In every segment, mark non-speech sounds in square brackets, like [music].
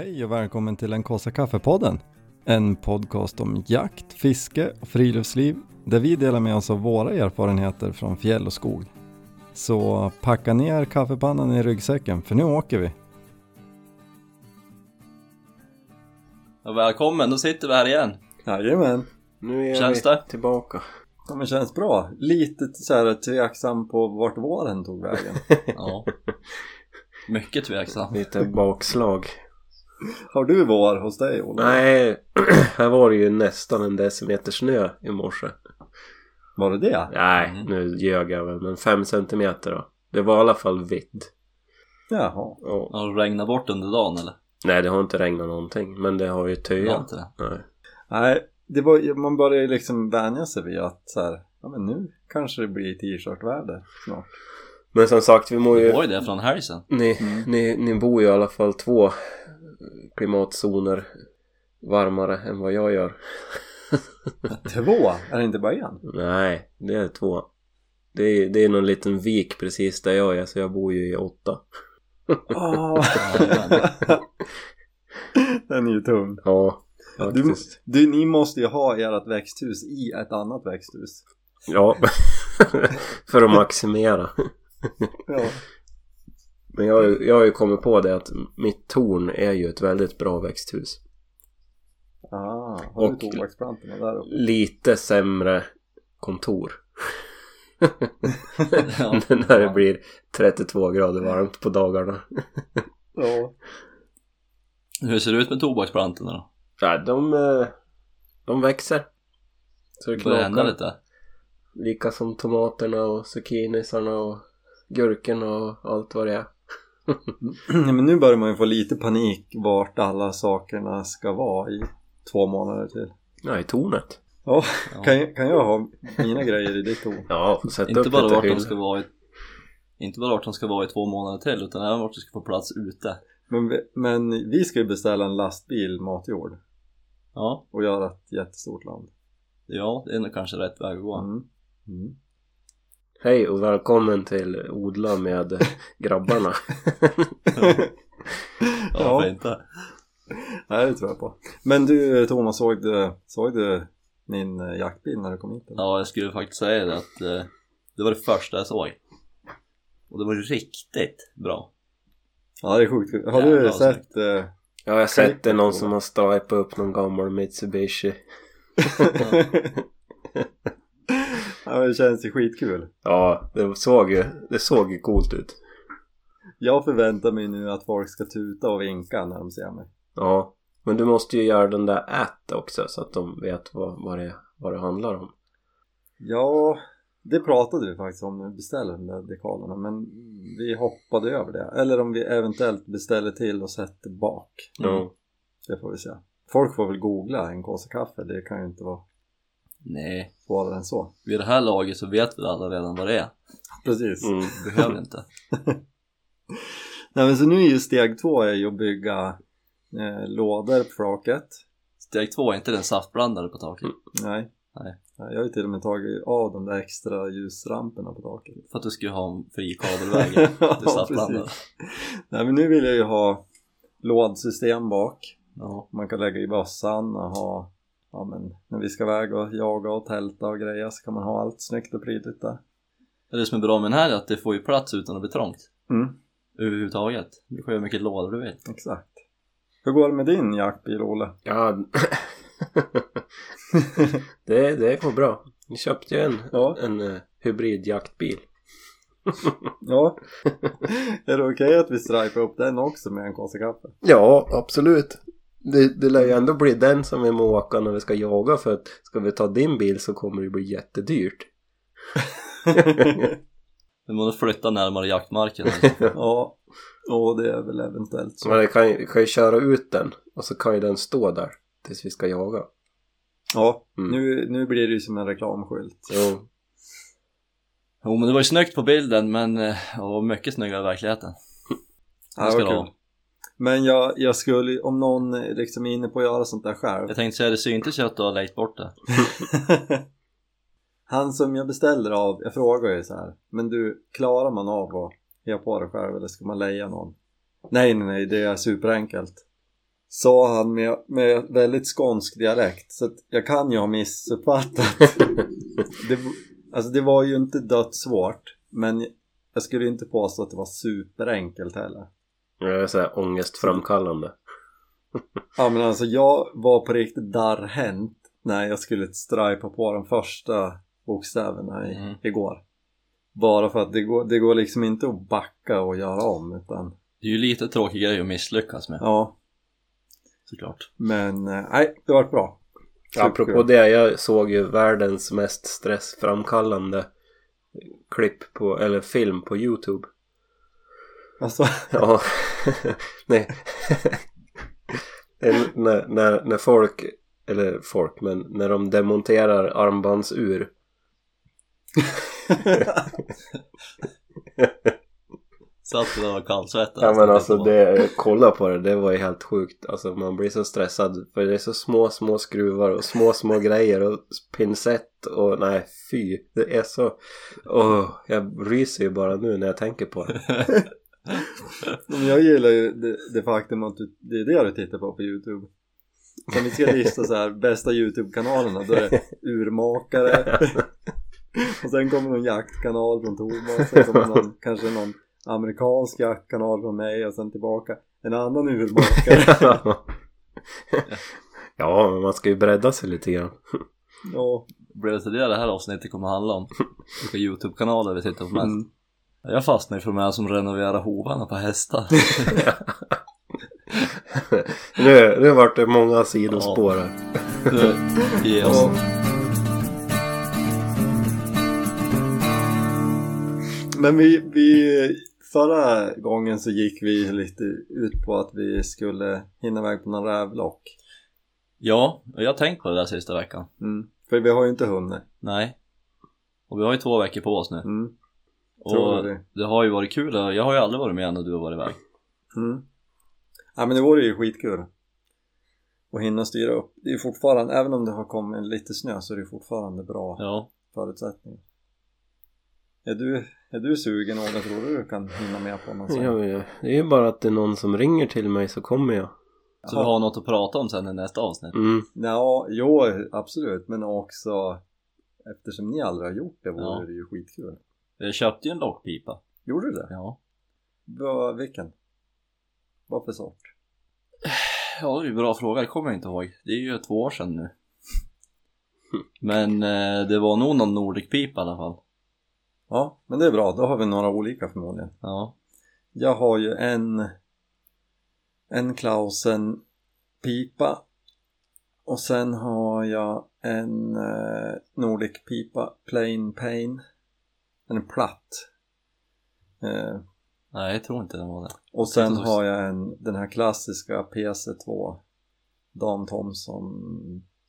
Hej och välkommen till den kaffe kaffepodden. En podcast om jakt, fiske och friluftsliv där vi delar med oss av våra erfarenheter från fjäll och skog. Så packa ner kaffepannan i ryggsäcken för nu åker vi. Ja, välkommen, då sitter vi här igen. Jajamän. Nu är Känns vi det? tillbaka. Ja, men känns bra. Lite så här tveksam på vart våren tog vägen. Ja. Mycket tveksam. Lite bakslag. Har du vår hos dig Ola? Nej, [clears throat] här var det ju nästan en decimeter snö i morse. Var det det? Nej, Mm. nu ljög jag väl, men fem centimeter då. Det var i alla fall vitt. Jaha. Ja. Har det regnat bort under dagen eller? Nej, det har inte regnat någonting, men det har ju Det töat. inte det. Nej. Nej, det var, man börjar ju liksom vänja sig vid att så här, ja men nu kanske det blir t-shirtväder snart. Men som sagt, vi mår Det ju... var ju det från helgen. Ni, Mm. ni, ni bor ju i alla fall två klimatzoner varmare än vad jag gör. [laughs] Två? Är det inte bara en? Nej, det är två. Det är, det är någon liten vik precis där jag är, så jag bor ju i åtta. Åh. [laughs] Den är ju tung. Ja, Du, du, ni måste ju ha ert växthus i ett annat växthus. Ja, [laughs] för att maximera. Ja. Men jag, har ju- jag har ju kommit på det att mitt torn är ju ett väldigt bra växthus. Ah, har du Och- tobaksplantorna där uppe? Lite sämre kontor. [laughs] Ja. [laughs] När det blir 32 grader varmt på dagarna. Ja. Hur ser det ut med tobaksplantorna då? Nej, de, eh, de växer. Så det Det börjar hända knakar. lite. Lika som tomaterna och zucchinisarna och gurkorna och allt vad det är. Men nu börjar man ju få lite panik vart alla sakerna ska vara i två månader till. Ja, i tornet. Ja, kan, jag- kan jag ha mina grejer i ditt torn? Ja, får sätta Inte upp bara vart de ska vara i inte bara vart de ska vara i två månader till utan även vart de ska få plats ute. Men vi, men vi ska ju beställa en lastbil matjord Ja, och göra ett jättestort land. ja det är nog kanske rätt väg att gå. Mm. Mm. Hej och välkommen till Odla med [laughs] grabbarna. Ja, Ja. inte? Nej, det tror jag på. Men du Thomas, såg du, såg du min eh, jaktbil när du kom hit? eller? Ja, jag skulle faktiskt säga det att eh, det var det första jag såg. Och det var riktigt bra. Ja, det är sjukt. Har Jävlar du sett? Eh, Ja, jag har sett det någon som har stripat upp någon gammal Mitsubishi. [laughs] ja, det känns ju skitkul. Ja, det såg ju, det såg ju coolt ut. Jag förväntar mig nu att folk ska tuta och vinka när de ser mig. Ja, men du måste ju göra den där ät också så att de vet vad, vad, det, vad det handlar om. Ja, det pratade vi faktiskt om när vi beställde de där dekalerna men vi hoppade över det. Eller om vi eventuellt beställer till och sätter bak. Ja. Det får vi se. Folk får väl googla en kaffe, det kan ju inte vara Nej, svårare än så. vid det här laget så vet väl alla redan vad det är. Precis. Mm. Behöver inte. [laughs] Nej men så nu är ju steg två är ju att bygga eh, lådor på flaket. Steg två är inte den saftblandare på taket. Nej. Nej. Jag har ju till och med tagit av de där extra ljusramperna på taket. För att du skulle ha en fri kabelväg till [laughs] Ja. Nej men nu vill jag ju ha lådsystem bak. Ja. Man kan lägga i bössan och ha Ja men när vi ska iväg och jaga och tälta och greja så kan man ha allt snyggt och prydligt där. Det som är bra med den här är att det får ju plats utan att bli trångt. Mm, Överhuvudtaget. Du får göra hur mycket lådor du vill. exakt. Hur går det med din jaktbil Olle? Ja, [laughs] det, det går bra. Vi köpte ju en, Ja. en uh, hybridjaktbil. [laughs] Ja. är det okej att vi stripar upp den också med en kaffe? Ja, absolut. Det, det lär ju ändå bli den som vi må åka när vi ska jaga för att ska vi ta din bil så kommer det bli jättedyrt. [laughs] Du måste flytta närmare jaktmarken. Alltså. [laughs] ja. Och det är väl eventuellt så. Men det kan, vi kan ju köra ut den och så kan ju den stå där tills vi ska jaga. Ja, Mm. nu, nu blir det ju som en reklamskylt. Jo, Jo men det var ju snyggt på bilden men eh, och mycket snyggare i verkligheten. Ja, Det ska vad det kul. Men jag, jag skulle, om någon liksom är inne på att göra sånt där själv. Jag tänkte säga det syntes ju att du har lejt bort det. [laughs] Han som jag beställer av, jag frågar ju så här. Men du, klarar man av att göra på det själv eller ska man leja någon? Nej, nej, nej, det är superenkelt. sa han med, med väldigt skånsk dialekt så att jag kan ju ha missuppfattat. [laughs] det, alltså det var ju inte dödssvårt men jag skulle inte påstå att det var superenkelt heller. Det är så här ångestframkallande. [laughs] Ja men alltså jag var på riktigt darrhänt när jag skulle stripa på de första bokstäverna i, Mm. igår. Bara för att det går, det går liksom inte att backa och göra om utan Det är ju lite tråkig grej att misslyckas med ja såklart. men eh, nej det vart bra. Apropå det, jag såg ju världens mest stressframkallande klipp på, eller film på Youtube. Alltså, [laughs] Ja, [laughs] nej. När, när, när folk, eller folk, men när de demonterar armbandsur. Satt du där och kallsvettades? Ja men alltså det, kolla på det, det var ju helt sjukt. Alltså man blir så stressad för det är så små, små skruvar och små, små grejer och pinsett och nej fy. Det är så, åh, jag ryser ju bara nu när jag tänker på det. [laughs] men jag gillar ju det, det faktum att du, det är det du tittar på på youtube. Om vi ska lista så här bästa youtube-kanalerna då är det urmakare och sen kommer någon jaktkanal från Thomas sen kommer någon, kanske någon amerikansk jaktkanal från mig och sen tillbaka en annan urmakare ja, men man ska ju bredda sig lite grann. ja, Blir det det här avsnittet kommer handla om? Vilka youtube-kanaler vi tittar på mest? mm. Jag fastnar ju för mig som renoverar hovarna på hästar [laughs] nu, nu vart det många sidospår här. Nu, Ge oss Ja. Men vi, vi, förra gången så gick vi lite ut på att vi skulle hinna iväg på någon rävlock. Ja, jag har tänkt på det där sista veckan Mm. För vi har ju inte hunnit. Nej Och vi har ju två veckor på oss nu Mm. Och det. det har ju varit kul, jag har ju aldrig varit med när du har varit iväg Mm. Ja men det vore ju skitkul. Att hinna styra upp. Det är ju fortfarande, även om det har kommit lite snö så är det fortfarande bra Ja, förutsättningar. Är du, är du sugen och jag tror du kan hinna med på någon sån? Ja, men det är ju bara att det är någon som ringer till mig så kommer jag. så vi har något att prata om sen i nästa avsnitt Mm. Ja, jo absolut men också eftersom ni aldrig har gjort det vore Ja. det ju skitkul. Jag köpte ju en lockpipa Gjorde du det? Ja Vad- vilken? Vad för sort? [sighs] Ja, det är en bra fråga, det kommer jag inte ihåg Det är ju två år sedan nu [laughs] Men eh, det var nog någon Nordic-pipa i alla fall Ja, men det är bra. Då har vi några olika förmodligen. Ja, Jag har ju en en Klausen pipa och sen har jag en eh, Nordic pipa Plain Pain en platt. Eh, nej jag tror inte det var det. och sen Precis. har jag en den här klassiska PC2 Dan Thomson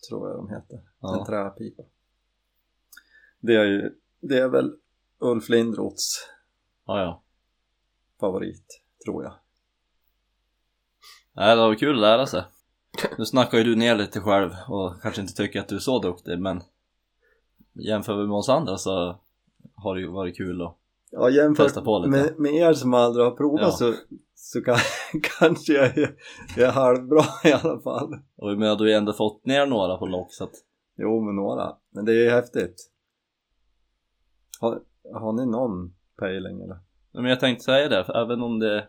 tror jag de heter. En Ja, träpipa. Det är ju det är väl Ulf Lindroths ja, ja. favorit tror jag. Nej, det var kul att lära sig. Nu snackar ju du ner lite själv och kanske inte tycker att du är så duktig men Jämför vi med oss andra så har det ju varit kul och Ja jämfört Testa på lite. med, med er som aldrig har provat Ja. så, så kan, [laughs] kanske jag är, jag är halvbra [laughs] i alla fall. Och jag menar, du har ju ändå fått ner några på lock så att Jo men några, men det är häftigt. Har, har ni någon pejling eller? Men jag tänkte säga det, för även om det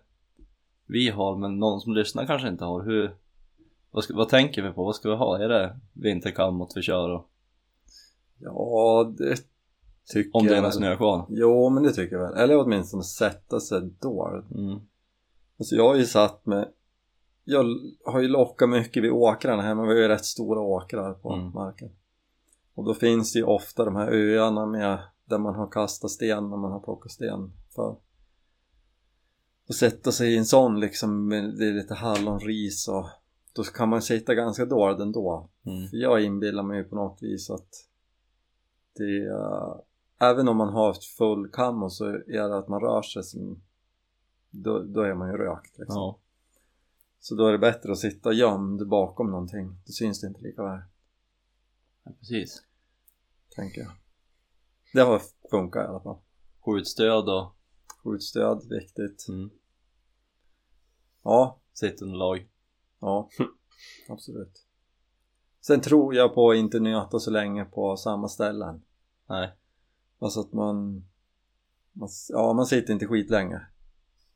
vi har men någon som lyssnar kanske inte har hur vad, ska, vad tänker vi på? Vad ska vi ha? Är det vinterkammot vi kör och Ja det tycker om det är någon snö kvar? Jo men det tycker jag väl. Eller åtminstone sätta sig då. Mm. Alltså jag har ju satt med Jag har ju lockat mycket vid åkrarna här men vi har ju rätt stora åkrar på Mm. marken Och då finns det ju ofta de här öarna med där man har kastat sten när man har plockat sten för Och sätta sig i en sån liksom med det är lite hallonris och då kan man sitta ganska dåligt ändå Mm. för jag inbillar mig ju på något vis att det är, även om man har haft full kammo så är det att man rör sig som då, då är man ju rökt liksom. Ja. Så då är det bättre att sitta gömd bakom någonting. Då syns det inte lika väl, ja, precis. tänker jag. Det har funkat i alla fall. Skjutstöd och Skjutstöd, viktigt. mm. Ja, sittunderlag. Ja, [laughs] absolut. Sen tror jag på att inte nöta så länge på samma ställen. Nej. Alltså att man, man ja man sitter inte skitlänge.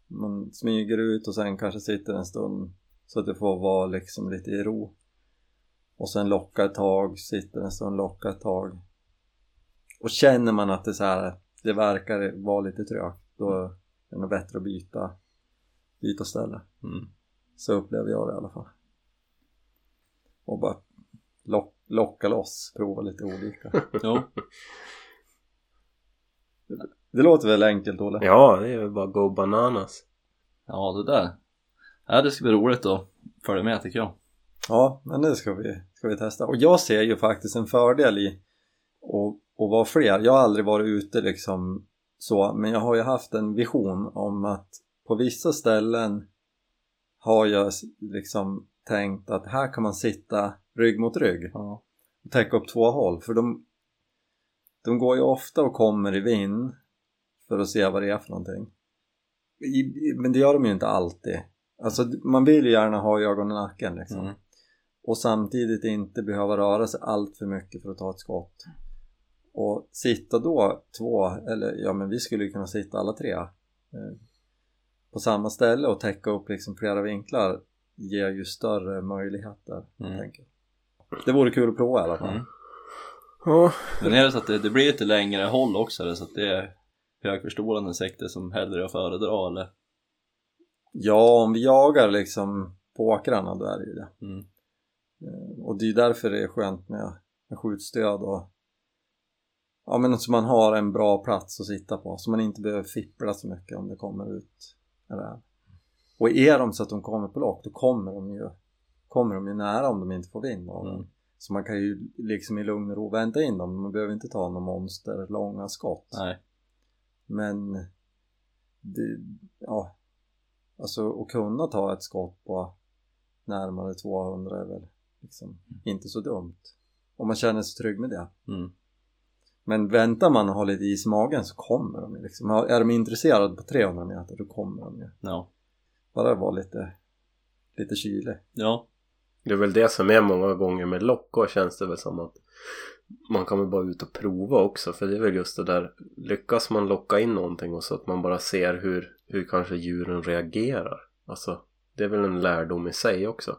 Man smyger ut och sen kanske sitter en stund så att det får vara liksom lite i ro. Och sen locka ett tag, sitter en stund, locka ett tag. Och känner man att det så här, det verkar vara lite trögt, då är det nog bättre att byta, byta ställe. Mm. Så upplever jag det i alla fall. Och bara lock, locka loss, prova lite olika. [laughs] Jo. Det låter väl enkelt Olle? Ja, det är ju bara go bananas. Ja, det där. Ja, det ska bli roligt att följa med tycker jag. Ja, men det ska vi, ska vi testa. Och jag ser ju faktiskt en fördel i att, att vara fler. Jag har aldrig varit ute liksom så, men jag har ju haft en vision om att på vissa ställen har jag liksom tänkt att här kan man sitta rygg mot rygg Ja. och täcka upp två håll för de, de går ju ofta och kommer i vind för att se vad det är för någonting men det gör de ju inte alltid alltså man vill ju gärna ha ögon i nacken liksom Mm. och samtidigt inte behöva röra sig allt för mycket för att ta ett skott och sitta då två, eller ja men vi skulle ju kunna sitta alla tre eh, på samma ställe och täcka upp liksom flera vinklar ger ju större möjligheter Mm. Det vore kul att prova i alla fall. Mm. Ja, Men är det så att det, det blir lite längre håll också eller så att det är högförstorande sekter som hellre att föredra eller? Ja, om vi jagar liksom på åkrarna då är det ju det. Mm. Eh, Och det är därför det är skönt med, med skjutstöd och ja men så man har en bra plats att sitta på så man inte behöver fippla så mycket om det kommer ut räv. Och är de så att de kommer på lock då kommer de ju kommer de ju nära om de inte får vind av dem. Mm. Så man kan ju liksom i lugn och ro vänta in dem, man behöver inte ta någon monster långa skott. Nej. Men det, ja, alltså att kunna ta ett skott på närmare 200 är väl liksom inte så dumt. Om man känner sig trygg med det. Mm. Men väntar man och har lite is i magen så kommer de ju liksom. Är de intresserade på 300 meter då kommer de ju. Ja. Bara vara lite, lite kylig. Ja. Det är väl det som är många gånger med lock och känns det väl som att man kan väl bara ut och prova också för det är väl just det där lyckas man locka in någonting och så att man bara ser hur, hur kanske djuren reagerar. Alltså det är väl en lärdom i sig också.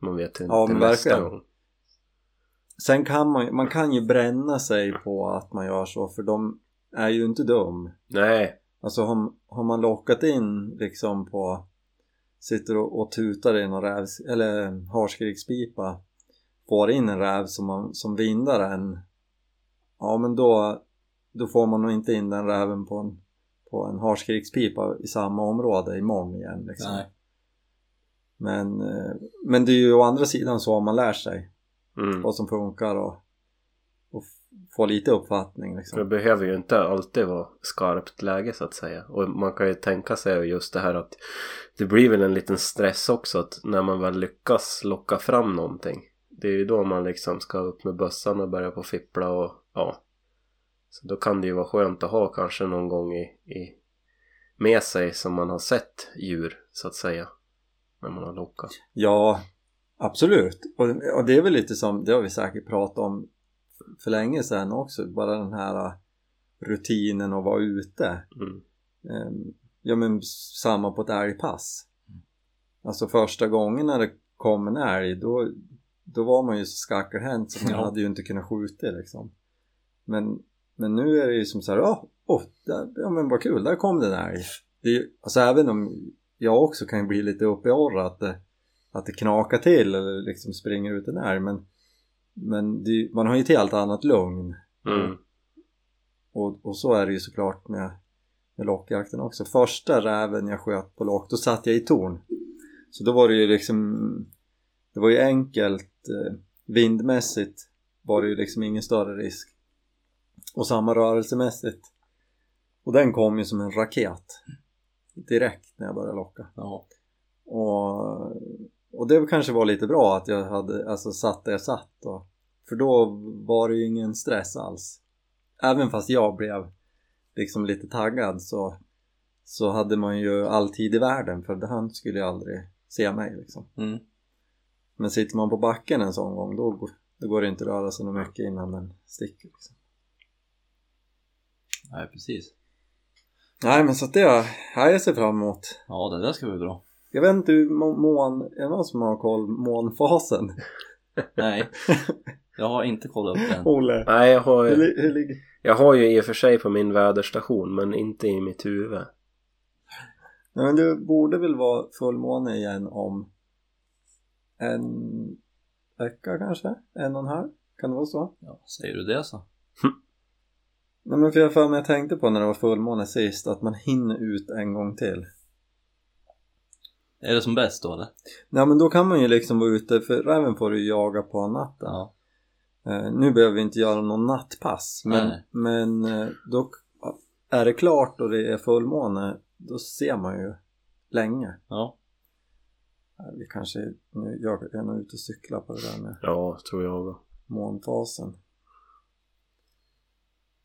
Man vet inte Ja, nästa gång. Sen kan man, man kan ju bränna sig på att man gör så för de är ju inte dum. nej. Alltså har, har man lockat in liksom på sitter och, och tutar i någon räv eller harskrikspipa får in en räv som, man, som vindar en ja men då då får man nog inte in den räven på en, på en harskrikspipa i samma område imorgon igen liksom. Nej. Men, eh, men det är ju å andra sidan så man lär sig mm. vad som funkar och, och få lite uppfattning För det liksom. behöver ju inte alltid vara skarpt läge så att säga. Och man kan ju tänka sig just det här att det blir väl en liten stress också att när man väl lyckas locka fram någonting. Det är ju då man liksom ska upp med bössan och börja på fippla och ja. Så då kan det ju vara skönt att ha kanske någon gång i, i med sig som man har sett djur så att säga. När man har lockat. Ja, absolut. Och, och det är väl lite som, det har vi säkert pratat om för länge sedan också, bara den här äh, rutinen att vara ute. Mm. Ehm, Ja men samma på ett älgpass. Alltså första gången när det kom en älg då, då var man ju så skackelhänt så man Ja. hade ju inte kunnat skjuta liksom. Men, men nu är det ju som så här, ja, oh, där, ja men vad kul, där kom det en älg. Det är, alltså även om jag också kan bli lite uppe i orra att det, att det knakar till eller liksom springer ut en älg men, men det, man har ju ett helt annat lugn Mm. och, och så är det ju såklart med, med lockjakten också. Första räven jag sköt på lock, då satt jag i torn. Så då var det ju liksom, det var ju enkelt, eh, vindmässigt var det ju liksom ingen större risk. Och samma rörelsemässigt. Och den kom ju som en raket. Direkt när jag började locka. Ja. Och, och det kanske var lite bra att jag hade alltså satt där jag satt och, för då var det ju ingen stress alls även fast jag blev liksom lite taggad så så hade man ju all tid i världen för han skulle ju aldrig se mig liksom. Mm. Men sitter man på backen en sån gång då, går- då går det inte att röra sig något mycket innan den sticker liksom. Nej, precis. Nej men så att det, ja, jag ser fram emot. Ja, det där ska bli bra. Jag vet inte hur må- mån, är det någon som har koll månfasen? [laughs] Nej, jag har inte kollat upp den. Olle, Nej, jag har, hur, li- hur ligger... jag har ju i och för sig på min väderstation men inte i mitt huvud. Nej men det borde väl vara fullmåne igen om en vecka kanske? En och en halv? Kan det vara så? Ja, säger du det så? Nej men för jag för mig jag tänkte på när det var fullmåne sist att man hinner ut en gång till. Är det som bäst då eller? Nej men då kan man ju liksom vara ute för räven får du jaga på natten. Ja. Eh, nu behöver vi inte göra någon nattpass men, Nej. men eh, då är det klart och det är fullmåne då ser man ju länge. Ja. Eh, Vi kanske, nu, jag är nog ute och cyklar på det där med Ja, tror jag också. månfasen.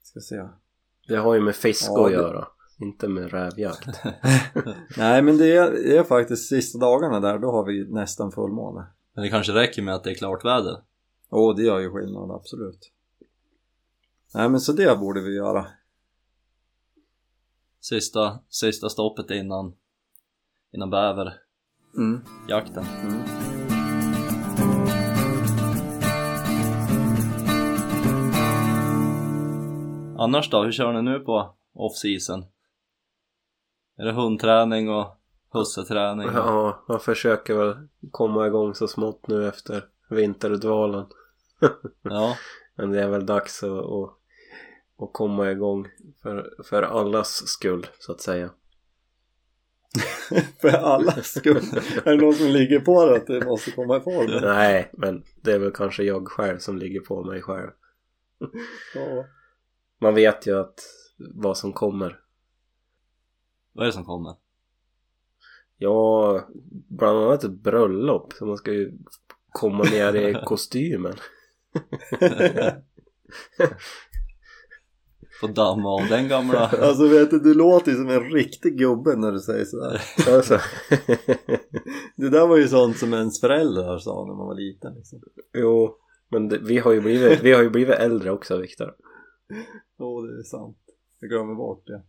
Ska se. Det har ju med fisk Ja, att det- göra. Inte med rävjakt. [laughs] [laughs] Nej men det är, det är faktiskt sista dagarna där, då har vi nästan fullmåne. Men det kanske räcker med att det är klart väder. Åh, det gör ju skillnad, absolut. Nej men så det borde vi göra. Sista, sista stoppet innan, innan bäverjakten. Mm. Mm. Annars då, hur kör ni nu på off-season? Är det hundträning och husseträning? Ja, man försöker väl komma igång så smått nu efter vinterdvalen. [laughs] ja. Men det är väl dags att, att, att komma igång för, för allas skull så att säga. [laughs] För allas skull. är det någon som ligger på det att det måste komma i form? Nej, men det är väl kanske jag själv som ligger på mig själv. Ja. Man vet ju att vad som kommer. Vad är det som kommer? Ja, bland annat ett bröllop. Så man ska ju komma ner i [laughs] kostymen. Få damma av den gamla... [laughs] Alltså vet du, du låter ju som en riktig gubbe när du säger sådär. [laughs] Alltså, Det där var ju sånt som ens föräldrar sa när man var liten liksom. jo, men det, vi, har ju blivit, vi har ju blivit äldre också Viktor. Åh, det är sant. Jag glömmer bort det.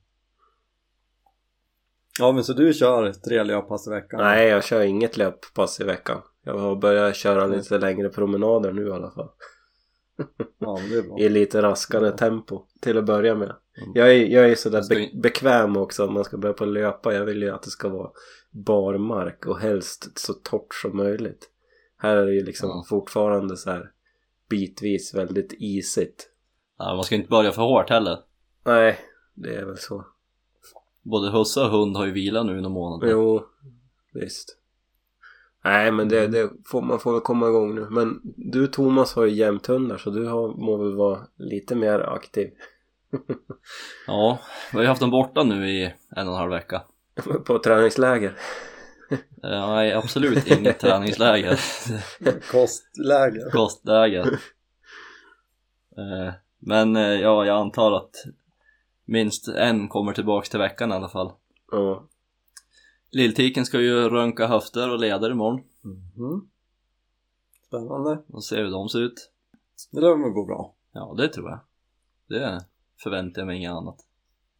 Ja men så du kör tre löppass i veckan? Nej, jag kör inget löppass i veckan. Jag har börjat köra lite längre promenader nu i alla fall. [laughs] Ja men det är bra. I lite raskare tempo till att börja med. Jag är, jag är sådär Ska be, bekväm också om man ska börja på att löpa. Jag vill ju att det ska vara barmark och helst så torrt som möjligt. Här är det ju liksom Ja. fortfarande så här bitvis väldigt isigt. Ja, man ska inte börja för hårt heller. Nej, det är väl så. Både husse och hund har ju vila nu i några månader. Jo, visst. Nej men det, det får, man får väl komma igång nu. Men du Thomas har ju jämthundar så du har, må väl vara lite mer aktiv. [laughs] Ja, vi har ju haft dem borta nu i en och en halv vecka. på träningsläger. Eh, Nej, absolut inget [laughs] träningsläger. Kostläge. Kostläger. [laughs] Eh, Men eh, ja, jag antar att minst en kommer tillbaks till veckan i alla fall. Ja. Lilltiken ska ju röntga höfter och leder imorgon Mhm. Spännande. och se hur de ser ut. Det lär väl gå bra. Ja, det tror jag. Det förväntar jag mig inget annat.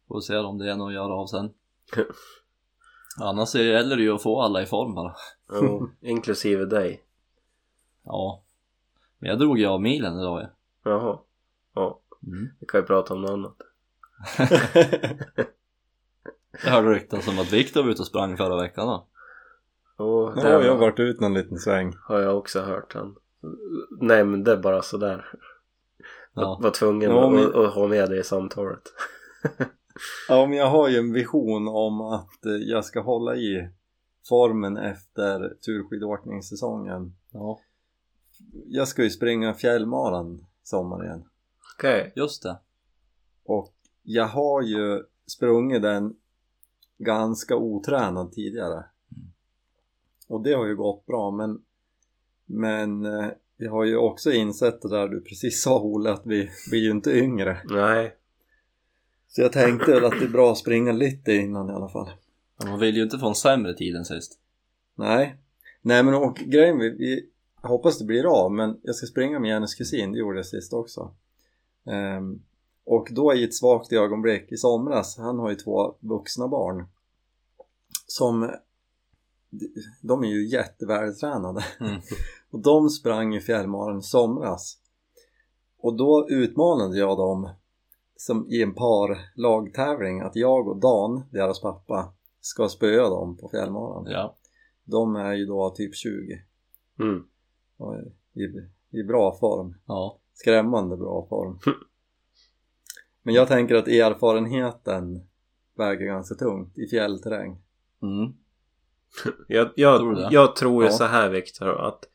Får se om det är något att göra av sen. [laughs] Annars gäller det ju att få alla i form bara. ja. Inklusive dig. [laughs] Ja. Men jag drog ju av milen idag ju. Jaha. Ja, Mm. vi kan ju prata om något annat. Jag hörde ryktas om att Viktor var ute och sprang förra veckan då. Och Ja, det jag har varit ut någon liten sväng. har jag också hört. Han nämnde bara sådär. Ja. var tvungen Ja, men- att, att ha med det i samtalet. [laughs] Ja, men jag har ju en vision om att eh, jag ska hålla i formen efter turskidåkningssäsongen. Ja, Jag ska ju springa fjällmaran sommar igen. Okej. just det. Och jag har ju sprungit den ganska otränad tidigare. Och det har ju gått bra men Men eh, jag har ju också insett det där du precis sa Olle att vi blir ju inte yngre. Nej. Så jag tänkte väl att det är bra att springa lite innan i alla fall. Men Man vill ju inte få en sämre tid än sist. Nej, Nej men och grejen, vi, vi hoppas det blir av men jag ska springa med Jennys kusin, det gjorde jag sist också. Ehm, och då i ett svagt ögonblick i somras, han har ju två vuxna barn som de är ju jättevältränade Mm. [laughs] och de sprang i fjällmaren somras och då utmanade jag dem som i en par lagtävling att jag och Dan, deras pappa, ska spöa dem på fjällmaren. Ja. De är ju då typ 20 Mm. i, i bra form. Ja. Skrämmande bra form. [laughs] Men jag tänker att erfarenheten väger ganska tungt i fjällterräng. Mm. [laughs] Jag, jag, jag tror ju Ja. så här Viktor att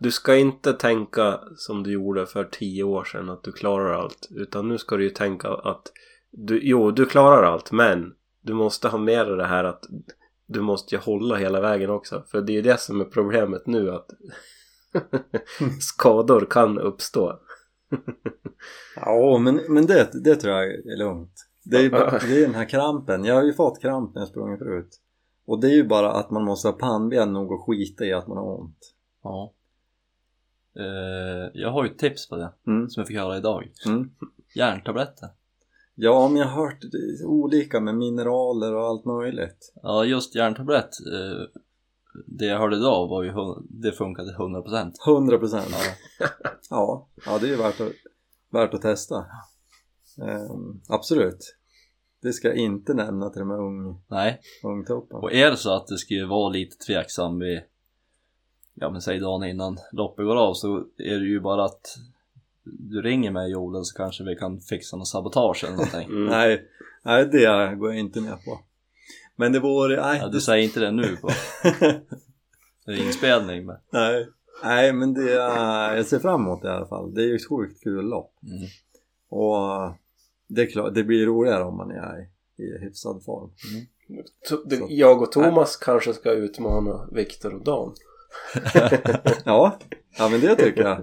du ska inte tänka som du gjorde för tio år sedan att du klarar allt. Utan nu ska du ju tänka att du, jo, du klarar allt men du måste ha med dig det här att du måste ju hålla hela vägen också. För det är ju det som är problemet nu att [laughs] skador kan uppstå. [laughs] Ja, men, men det, det tror jag är lugnt. Det är ju bara, [laughs] det är den här krampen. Jag har ju fått kramp när jag sprungit förut. Och det är ju bara att man måste ha pannben nog och skita i att man har ont. Ja. Eh, jag har ju ett tips på det Mm. som jag fick höra idag. Mm. Järntabletter. Ja, men jag har hört olika med mineraler och allt möjligt. Ja, just järntablett. Eh, det jag hörde idag var ju det funkade till 100%. 100 procent. [laughs] Ja, ja, det är ju värt att, värt att testa. Ehm, absolut. Det ska jag inte nämna till de här ung, Nej, ungtupparna. och är det så att det skulle vara lite tveksam vid Ja men säg dagen innan loppet går av så är det ju bara att du ringer mig Joel så kanske vi kan fixa någon sabotage eller någonting. Mm. [laughs] Nej, nej, det går jag inte med på. Men det vore, nej, Ja, det du säger inte det nu på [laughs] inspelning men Nej, nej men det, är- jag ser fram emot det i alla fall. Det är ju ett sjukt kul lopp. mm. Och det är klart, det blir roligare om man är i, i hyfsad form. Det- Jag och Thomas kanske ska utmana Viktor och Dan. [laughs] Ja, ja men det tycker jag.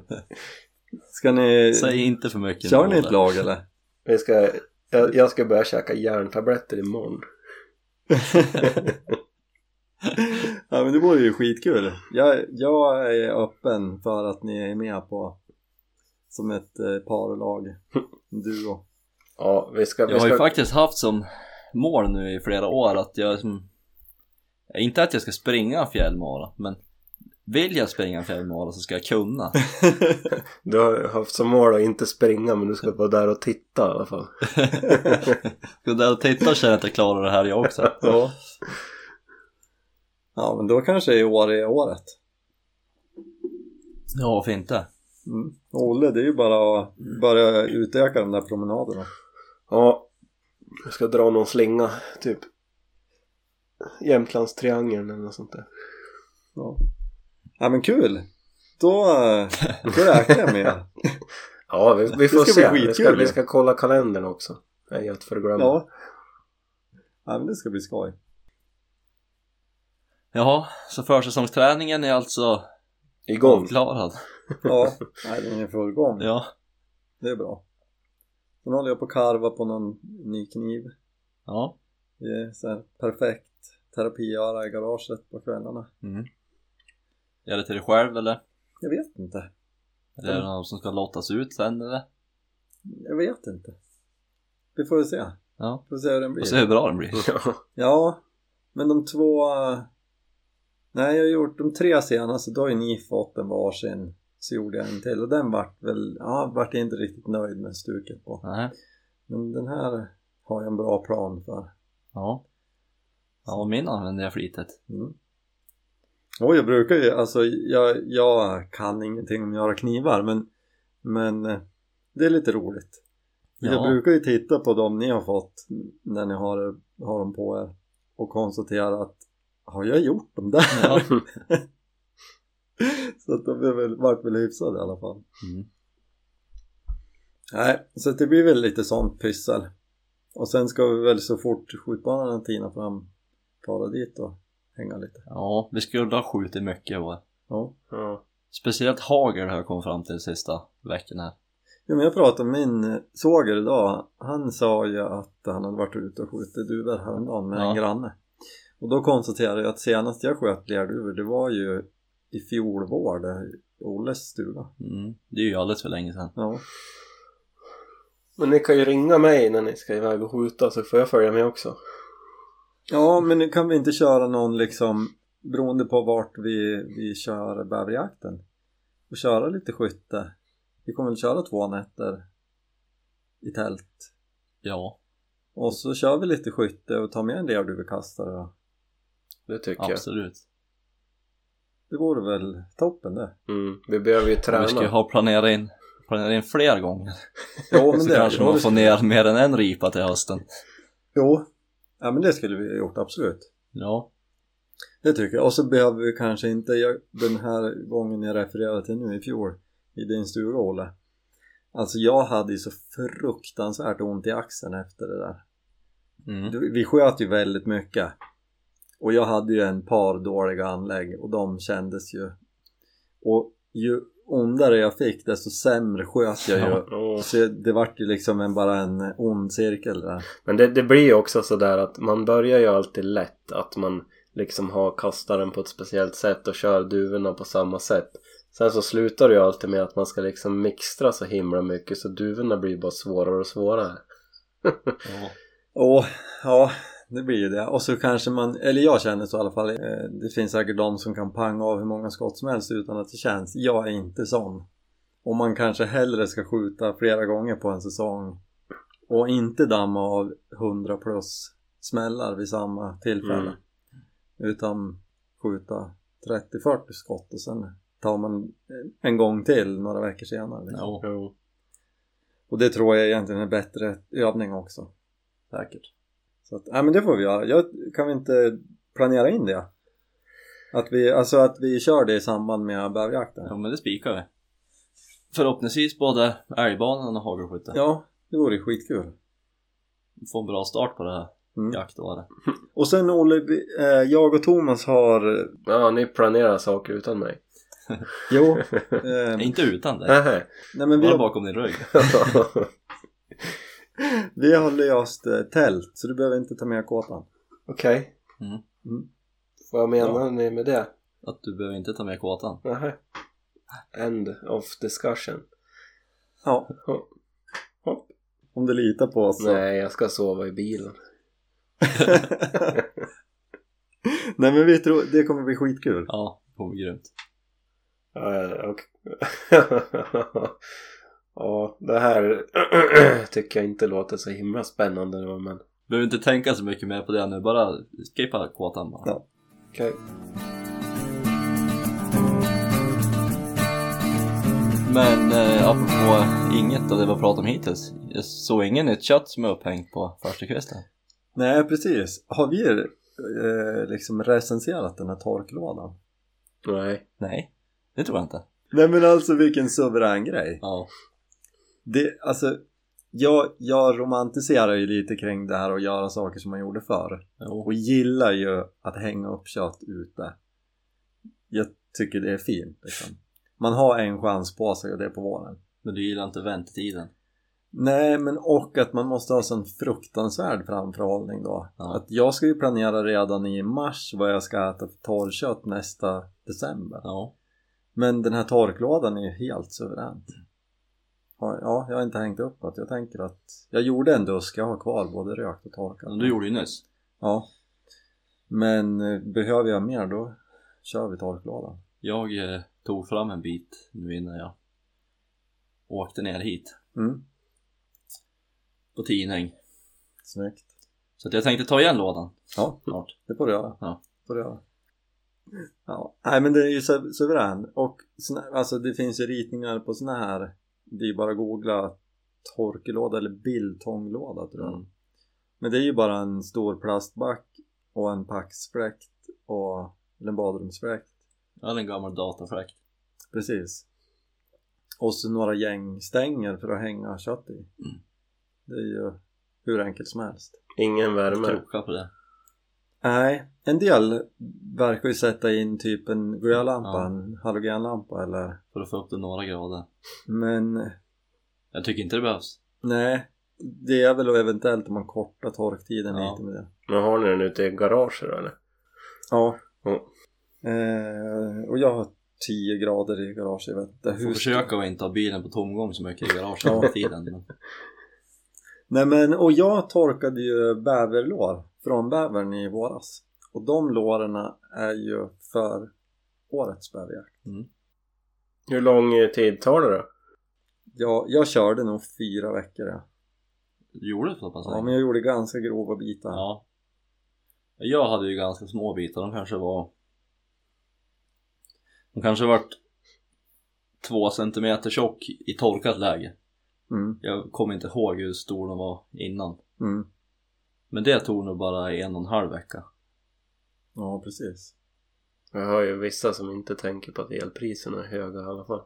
Ska ni, Säg inte för mycket kör ni ett lag eller? Vi ska, jag, jag ska börja käka järntabletter imorgon. Ja men det vore ju skitkul. Jag, jag är öppen för att ni är med på som ett eh, parlag, en duo. Ja, vi ska... Vi Jag har ska ju faktiskt haft som mål nu i flera år att jag som, inte att jag ska springa fjällmara men vill jag springa en fjällmara så ska jag kunna. [laughs] Du har haft som mål att inte springa men du ska vara där och titta i alla fall. [laughs] Så där och titta och känna att jag klarar det här jag också. [laughs] Ja. Ja men då kanske i år är året. Ja, varför inte? Mm. Olle, det är ju bara att börja utöka de där promenaderna. Ja, jag ska dra någon slinga, typ Jämtlandstriangeln eller något sånt där. Ja, ja men kul! Då, då räknar jag med [laughs] Ja, vi, vi får ska se. Vi ska, vi ska kolla kalendern också. Nej, helt förglömma. Ja. ja men det ska bli skoj. Jaha, så försäsongsträningen är alltså Igång. avklarad? Ja, [laughs] nej den är full gång. Ja. Det är bra. Sen håller jag på att karva på någon ny kniv. Ja. Det är så här perfekt terapiöra i garaget på kvällarna. Mm. Är det till dig själv eller? Jag vet inte. Eller är det någon som ska lottas ut sen eller? Jag vet inte. Vi får väl se. Ja. Vi får se hur den blir. Och se hur bra den blir. [laughs] Ja. Men de två... Nej, jag har gjort de tre senaste, då har ju ni fått en varsin. Så gjorde jag en till och den vart väl, ja, vart jag inte riktigt nöjd med stuket på. Nej. Men den här har jag en bra plan för. Ja. Ja, min använder jag flitigt. Mm. Och jag brukar ju, alltså jag, jag kan ingenting om att göra knivar men, men eh, det är lite roligt. Jag Ja. brukar ju titta på dem ni har fått när ni har, har dem på er och konstatera att har jag gjort dem där? Ja. [laughs] så att de väl, vart väl hyfsade i alla fall. Mm. Nej, så det blir väl lite sånt pyssel. Och sen ska vi väl så fort skjutbanan tinar fram fara dit och hänga lite. Ja, vi skulle ha skjutit mycket i år. Ja. Ja. Speciellt hagel har jag kommit fram till de sista veckorna här. Ja men jag pratade med min svåger idag. Han sa ju att han hade varit ute och skjutit duvor häromdagen med Ja. en granne. Och då konstaterade jag att senast jag sköt lerduvor det var ju i fjol vår där Olles stuga. Mm. Det är ju alldeles för länge sedan. Ja. Men ni kan ju ringa mig när ni ska iväg och skjuta så får jag följa med också. Ja, men nu kan vi inte köra någon liksom beroende på vart vi, vi kör bäverjakten och köra lite skytte. Vi kommer väl köra två nätter i tält Ja, och så kör vi lite skytte och tar med en lerduvekastare då. Det tycker jag. absolut. Det vore väl toppen det. Mm. Vi behöver ju träna. Vi ska ju ha planerat in, planerat in fler gånger. Jo, men Så det, kanske man får ner mer än en ripa till hösten. Jo, ja men det skulle vi ha gjort absolut. Ja, Det tycker jag. Och så behöver vi kanske inte, jag, den här gången jag refererade till nu i fjol i din stuga Olle. Alltså jag hade ju så fruktansvärt ont i axeln efter det där. mm. Vi sköt ju väldigt mycket. Och jag hade ju en par dåliga anlägg och de kändes ju. Och ju ondare jag fick desto sämre sköt jag ju. Ja. Så det vart ju liksom en, bara en ond cirkel där. Men det, det blir ju också sådär att man börjar ju alltid lätt att man liksom har kastaren på ett speciellt sätt och kör duvorna på samma sätt. Sen så slutar det ju alltid med att man ska liksom mixtra så himla mycket så duvorna blir bara svårare och svårare. [laughs] ja. Och ja, det blir ju det. Och så kanske man, eller jag känner så i alla fall. eh, Det finns säkert de som kan panga av hur många skott som helst utan att det känns. Jag är inte sån. Och man kanske hellre ska skjuta flera gånger på en säsong. Och inte damma av 100 plus smällar vid samma tillfälle. Mm. Utan skjuta 30-40 skott och sen tar man en gång till några veckor senare. liksom. ja. Och det tror jag egentligen är en bättre övning också. säkert. Så att, ja men det får vi göra. Jag, kan vi inte planera in det? Att vi, alltså att vi kör det i samband med bäverjakten? Ja men det spikar vi. Förhoppningsvis både älgbanan och hagelskytte. Ja, det vore skitkul. Få en bra start på det här Mm. jaktåret. Och sen Olle, eh, jag och Thomas har, Ja, ni planerar saker utan mig. jo, [laughs] eh, Inte utan det. Nähä. nej men vi Bara har, bakom din rygg. [laughs] [laughs] vi har löst eh, tält så du behöver inte ta med kåtan. Okej. Mm. Mm. Vad menar ni med det? Att du behöver inte ta med kåtan. Nähä. End of discussion. Ja, Hopp. om du litar på oss så. Nej, jag ska sova i bilen. [laughs] nej men vi tror, det kommer bli skitkul. Ja, det kommer bli grymt. Ja, och... [laughs] ja, det här [clears throat] tycker jag inte låter så himla spännande då, men Behöver inte tänka så mycket mer på det nu, bara skippa kåtan bara. Ja. okej. Men eh, apropå inget av det vi har pratat om hittills. Jag såg ingen nytt kött som är upphängt på första kvisten. Nej precis. Har vi eh, liksom recenserat den här torklådan? Nej. Nej, det tror jag inte. Nej men alltså vilken suverän grej. Ja, Det, alltså, jag, jag romantiserar ju lite kring det här och göra saker som man gjorde förr. jo. Och gillar ju att hänga upp kött ute. Jag tycker det är fint liksom. Man har en chans på sig och det är på våren. Men du gillar inte väntetiden. Nej men och att man måste ha sån fruktansvärd framförhållning då. Ja. Att jag ska ju planera redan i mars vad jag ska äta för torrkött nästa december. Ja, Men den här torklådan är ju helt suveränt. Ja, ja, jag har inte hängt upp att jag tänker att jag gjorde en dusk, jag har kvar både rökt och torkat. du gjorde ju nyss. Ja. Men eh, behöver jag mer då kör vi torklådan. Jag eh, tog fram en bit nu innan jag åkte ner hit Mm, på tidning. snyggt. Så att jag tänkte ta igen lådan Ja, snart. det får du göra. Ja. får du göra. Ja, nej men det är ju su- suverän. Och såna, alltså det finns ju ritningar på såna här. Det är ju bara att googla torkelåda eller biltonglåda tror jag. Mm. Men det är ju bara en stor plastback och en paxfläkt och eller en badrumsfläkt. Hade en gammal datafläkt. Precis. Och så några gäng stänger för att hänga kött i. Det är ju hur enkelt som helst. Ingen värme. Krokar på det. Nej, en del verkar ju sätta in typ en glödlampa, Ja. en halogenlampa eller För att få upp det några grader. Men Jag tycker inte det behövs. nej, det är väl eventuellt om man kortar torktiden Ja. lite med det. Men har ni den ute i garaget då eller? Ja. Ja. Eh, och jag har 10 grader i garaget. Jag vet inte Du får hur. försöka att inte ha bilen på tomgång så mycket i garaget hela tiden. Men... [laughs] Nej men, och jag torkade ju bäverlår från bävern i våras. Och de låren är ju för årets bäverjakt. Mm. Hur lång tid tar det då? Jag, jag körde nog fyra veckor ja. Du gjorde så pass ja men jag gjorde ganska grova bitar. Ja. Jag hade ju ganska små bitar, de kanske var... De kanske vart två centimeter tjock i torkat läge. Mm, Jag kommer inte ihåg hur stor de var innan. mm. Men det tog nog bara en och en halv vecka. Ja precis. Jag har ju vissa som inte tänker på att elpriserna är höga i alla fall.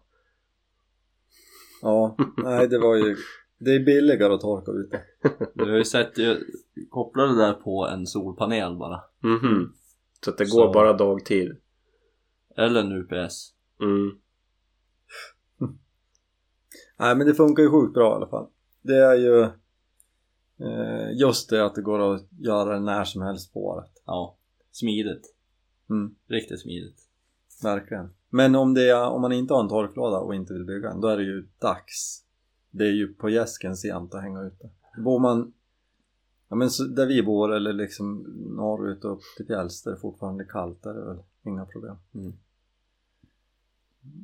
Ja, nej det var ju Det är billigare att torka ute. [laughs] Du har ju sett, jag kopplade det där på en solpanel bara. Mhm. Så att det Så- går bara dagtid. Eller en UPS. Mm. Nej men det funkar ju sjukt bra i alla fall. Det är ju eh, just det att det går att göra det när som helst på året. Ja, smidigt. Mm, Riktigt smidigt. verkligen. Men om, det är, om man inte har en torklåda och inte vill bygga en, då är det ju dags. Det är ju på gäsken sent att hänga ute. Bor man ja, men där vi bor eller liksom norrut och upp till fjälls där det fortfarande är kallt, där är det väl inga problem. Mm.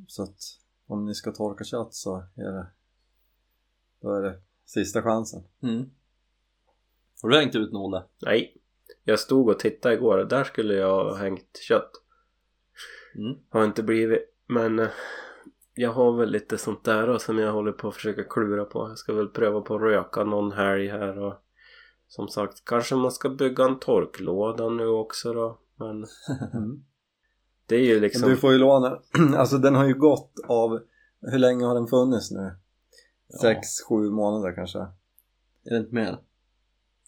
Så att om ni ska torka kött så är det då är det sista chansen. Mm. Har du hängt ut Nolle? Nej. Jag stod och tittade igår. Där skulle jag ha hängt kött. Mm. Har inte blivit. Men eh, jag har väl lite sånt där då, som jag håller på att försöka klura på. Jag ska väl pröva på att röka någon helg här och som sagt kanske man ska bygga en torklåda nu också då. Men [laughs] [laughs] det är ju liksom. Du får ju låna, [clears throat] alltså den har ju gått av, hur länge har den funnits nu? Ja. Sex, sju månader kanske? Är det inte mer?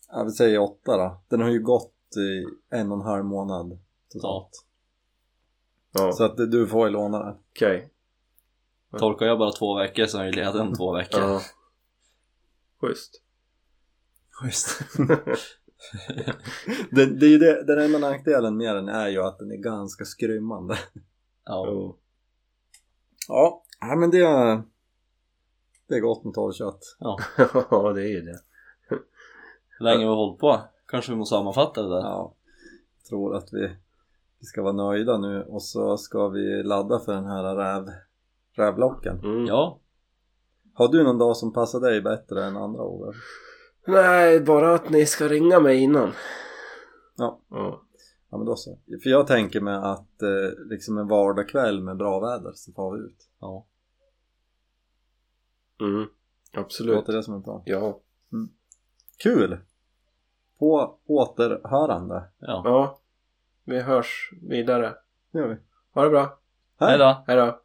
Jag vill säga åtta då. Den har ju gått i en och en halv månad totalt. Ja, Så att du får ju låna den. okej. Torkar jag bara två veckor så är jag ledig två veckor. Ja. Schysst. Schysst. [laughs] [laughs] det, det är ju det, den enda nackdelen med den är ju att den är ganska skrymmande. Ja. [laughs] Ja. Men det är, det är gott med torrkött. ja. [laughs] ja, det är ju det. Hur länge har vi hållit på? Kanske vi måste sammanfatta det där? Ja, jag tror att vi, vi ska vara nöjda nu och så ska vi ladda för den här räv, rävlocken. Mm. Ja. Har du någon dag som passar dig bättre än andra Ove? Nej, bara att ni ska ringa mig innan. Ja. Ja. Ja men då så. För jag tänker mig att eh, liksom en vardagkväll med bra väder så far vi ut. Ja. Mm. Absolut. Låter det som en plan? Ja. Kul! På återhörande. Ja. Ja. Vi hörs vidare. Det gör vi. Ha det bra. Hej då! Hej då.